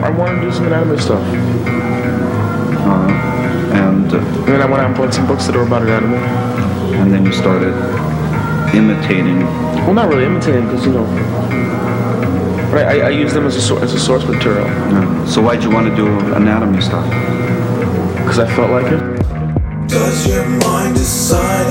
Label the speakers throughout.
Speaker 1: I want to do some anatomy stuff.
Speaker 2: Uh, and uh,
Speaker 1: And then I went out and bought some books that are about anatomy.
Speaker 2: and then you started imitating.
Speaker 1: Well, not really imitating, because you know. But I, I, I use them as a, sor- as a source material,
Speaker 2: Uh, so why'd you want to do anatomy stuff?
Speaker 1: because I felt like it.
Speaker 3: Does your mind decide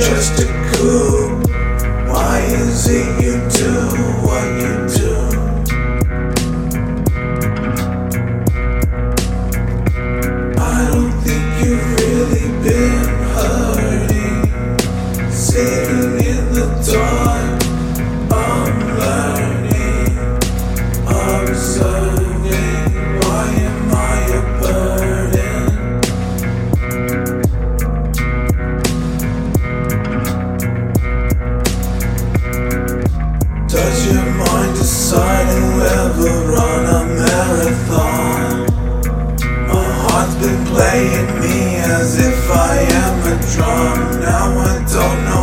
Speaker 3: just a coup. Why is it Does your mind decide to ever run a marathon? My heart's been playing me as if I am a drum. Now I don't know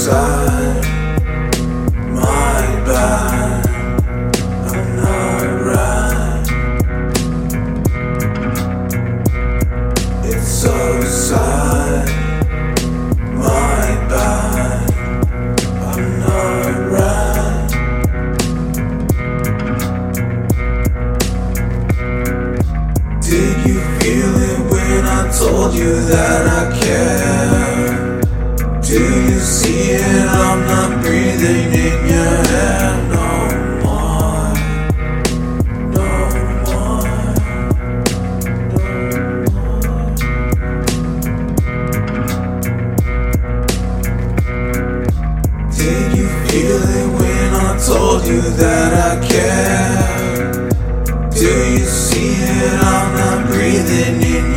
Speaker 3: So you see it? I'm not breathing in your hair no more. No more. Did you feel it when I told you that I care? Do you see it? I'm not breathing in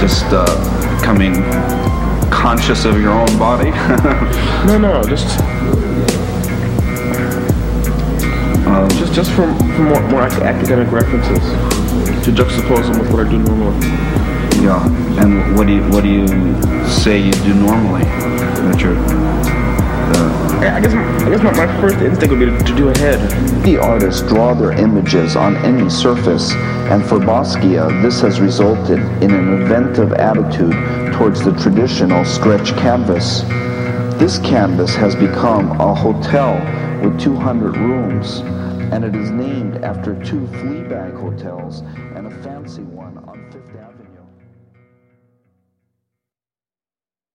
Speaker 2: Just uh, becoming conscious of your own body.
Speaker 1: No, no, just.
Speaker 2: um,
Speaker 1: Just, just for, for more, more academic references to juxtapose them with what I do normally.
Speaker 2: yeah. And what do you what do you say you do normally? That you're.
Speaker 1: I guess, I guess my, my first instinct would be to, to do a head.
Speaker 4: The artists draw their images on any surface, and for Basquiat, this has resulted in an inventive attitude towards the traditional stretch canvas. This canvas has become a hotel with 200 rooms, and it is named after two Fleabag hotels and a fancy one on Fifth Avenue.